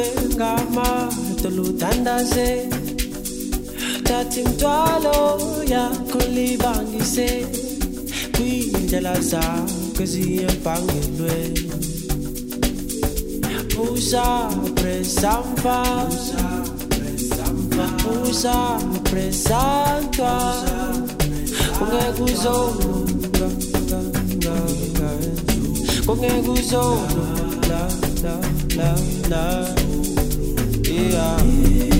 qengamato lutandaze thatha imthwalo yakho libangise kwindlela zakho eziyempangelweni usa presampa usa presantwa ungeke uzolunga ungeke uzolunga la la la yeah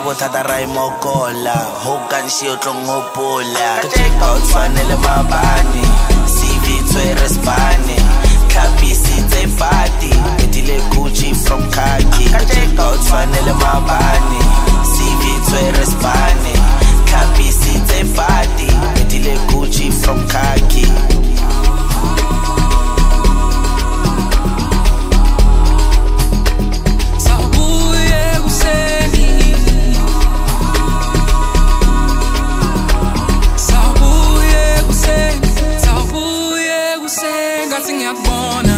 bothata ra e mokola ho kanshi o tlo ngopola ka o tshwanele mabane cv tswere spane. Tlhapisitse fati. Etile gucci from khaki. Ka o tshwanele mabane cv tswere spane. Tlhapisitse fati. Etile gucci from khaki kusengathi ngiyakubona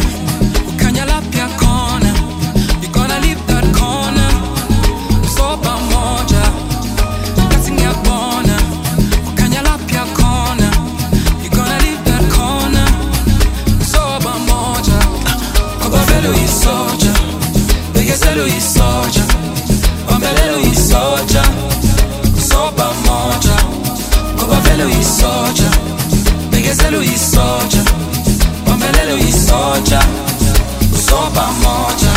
pamoja, usoma pamoja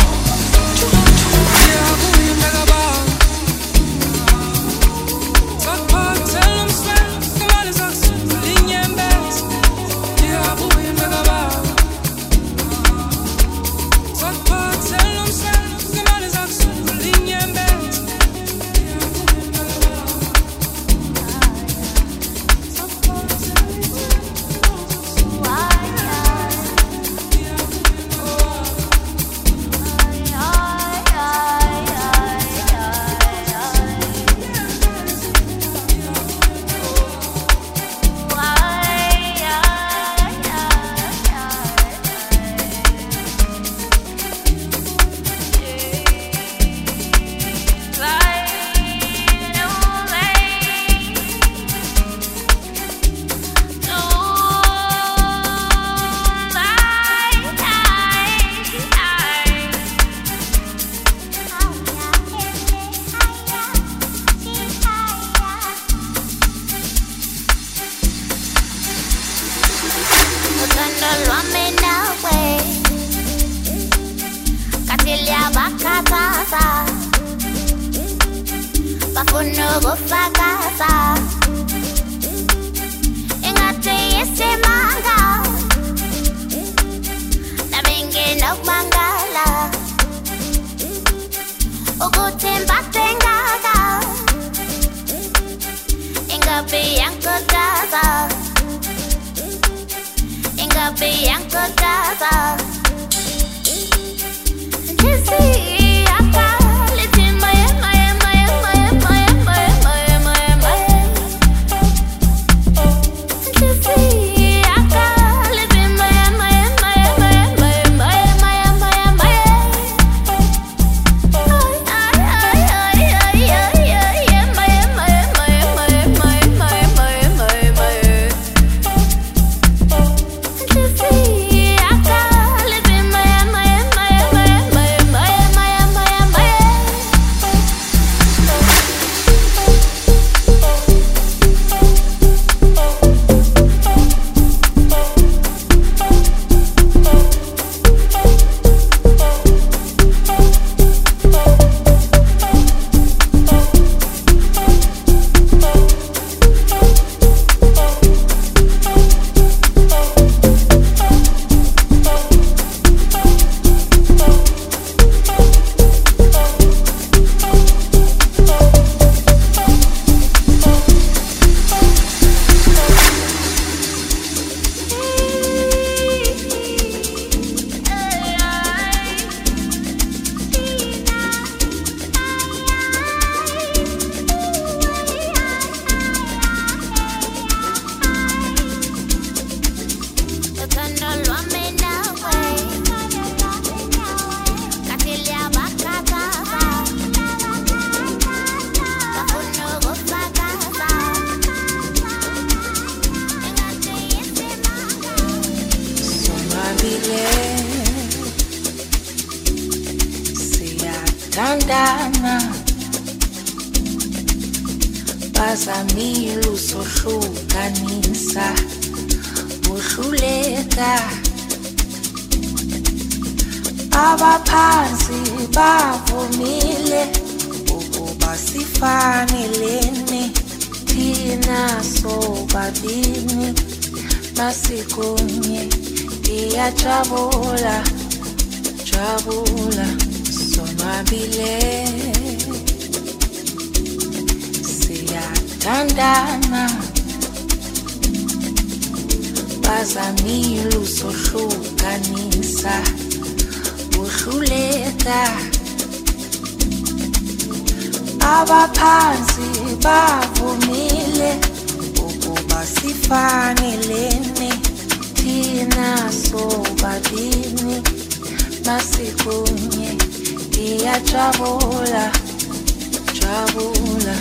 sithobile siyathandana. Bazamile usohlukanisa uhluleka abaphansi bavumile ukuba sifanelene thina sobabini masikunye. ngiyajabula jabula somabile siyathandana bazamile usohlukanisa uhluleka abaphansi bavumile ukuba sifanelene. badini masikunye iya travula travula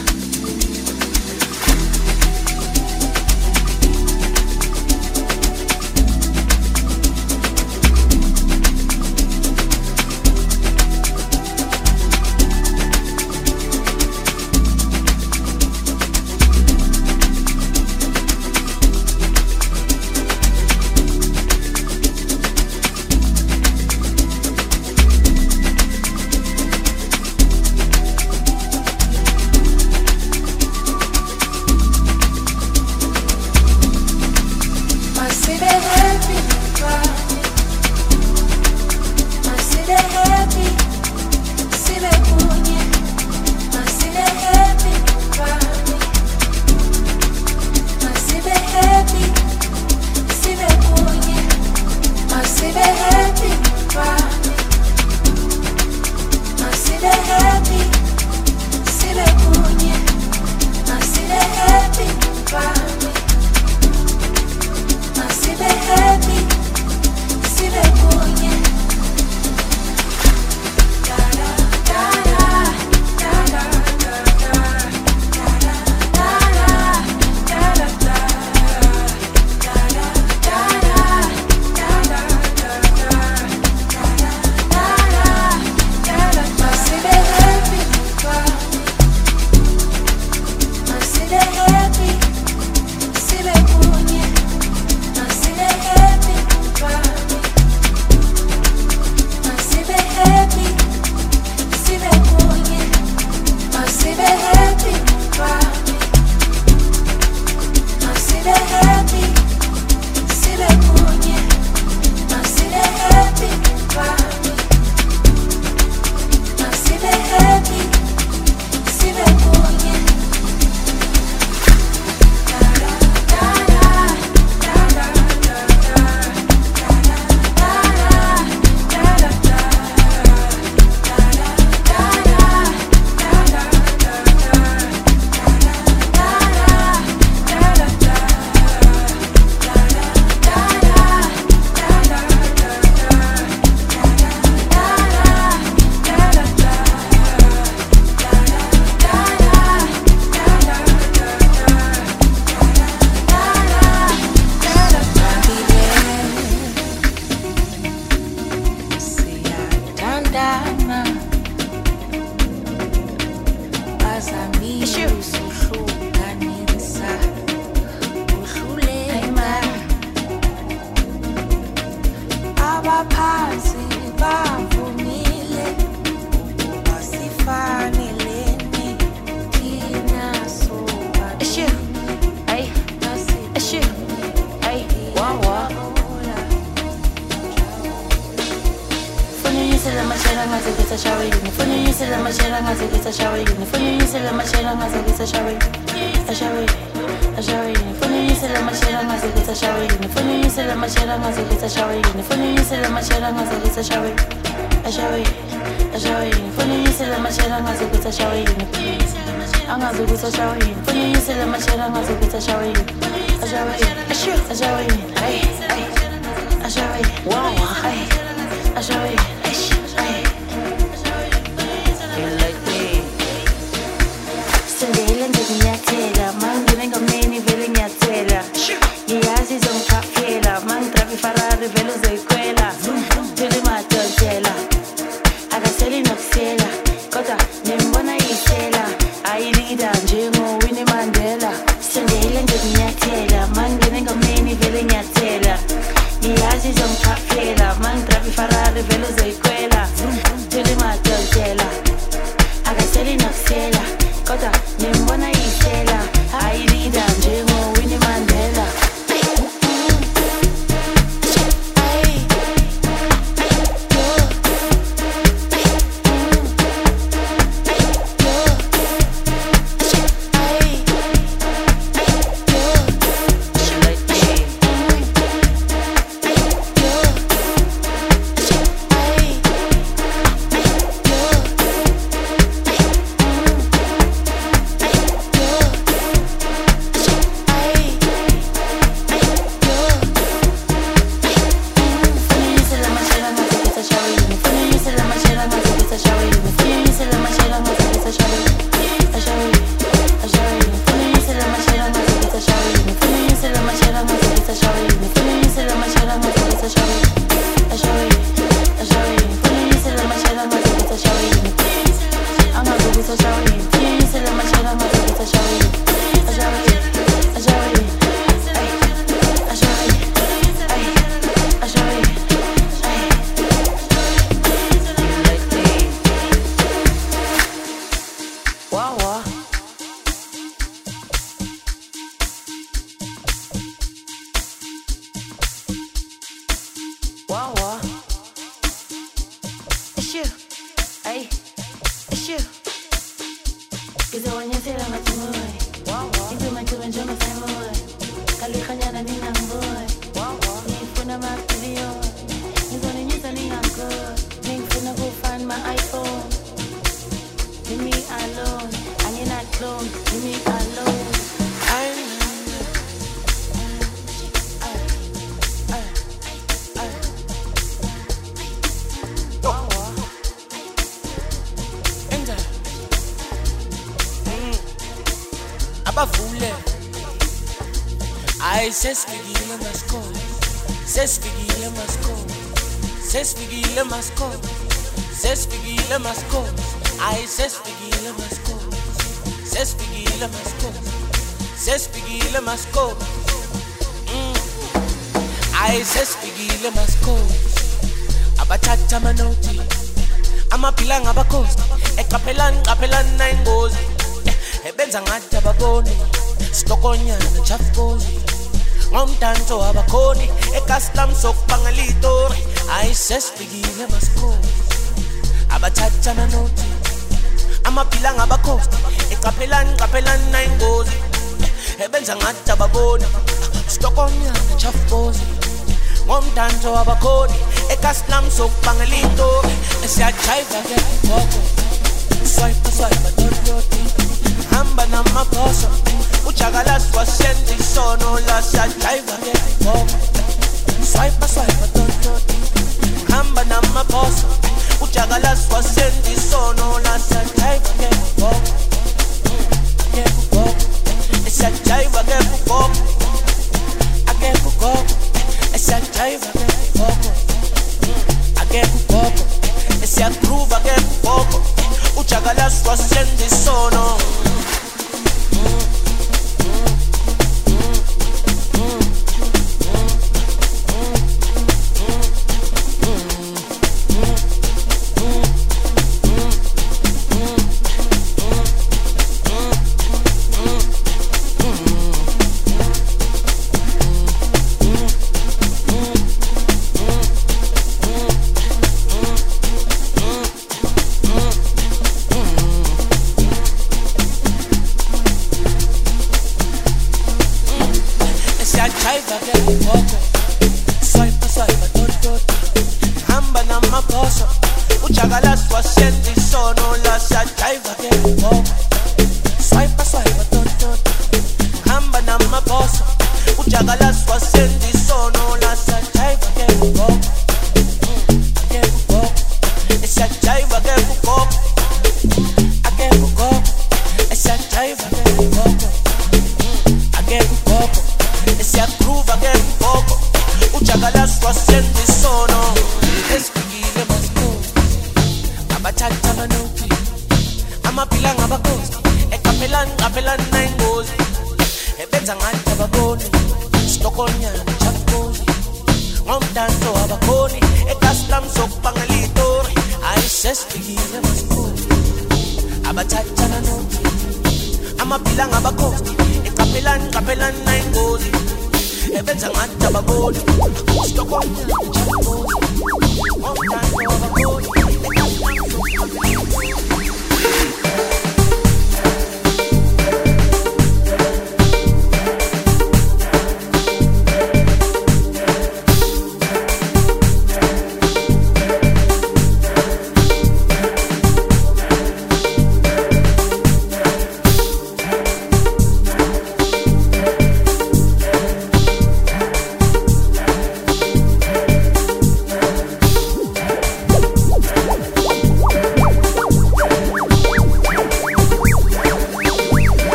Funa unyisela mashela ngaze ngithi ashawini Ashawini Ashawini Funa unyisela mashela ngaze ngithi ashawini Angazi ukuthi ashawini Funa unyisela mashela ngaze ngithi ashawini Ashawini Ashawini Hey Hey Ashawini Wow Hey vele ngiyathela ngiyazi izongikhaphela mangidrava ifarari vele uzoyikhwela thela hayi sesifikile masikole sesifikile masikole sesifikile masikole sesifikile masikole hayi sesifikile masikole sesifikile masikole sesifikile masikole hayi sesifikile masikole abathatha amanoti amaphila ngabakhosi eqaphelani qaphelani nayingozi ebenza ngathi ababoni sitokonyana chafukozi ngomdanso wabakhoni ekastam itori hayi sesifikile masikhosi abathatha amanoti amaphila ngabakhosi eqaphelani qaphelani nayingozi ebenza ngathi ababoni sitokonyana chafukozi ngomdanso wabakhoni ekaslam sokubangela itori siyajayiva ke boko swipe a swipe dototi hamba namaphoso ujakalasi wasenza isono lasajayiva ke boko swipe swipe dototi hamba namaphoso ujakalasi wasenza isono lasajayiva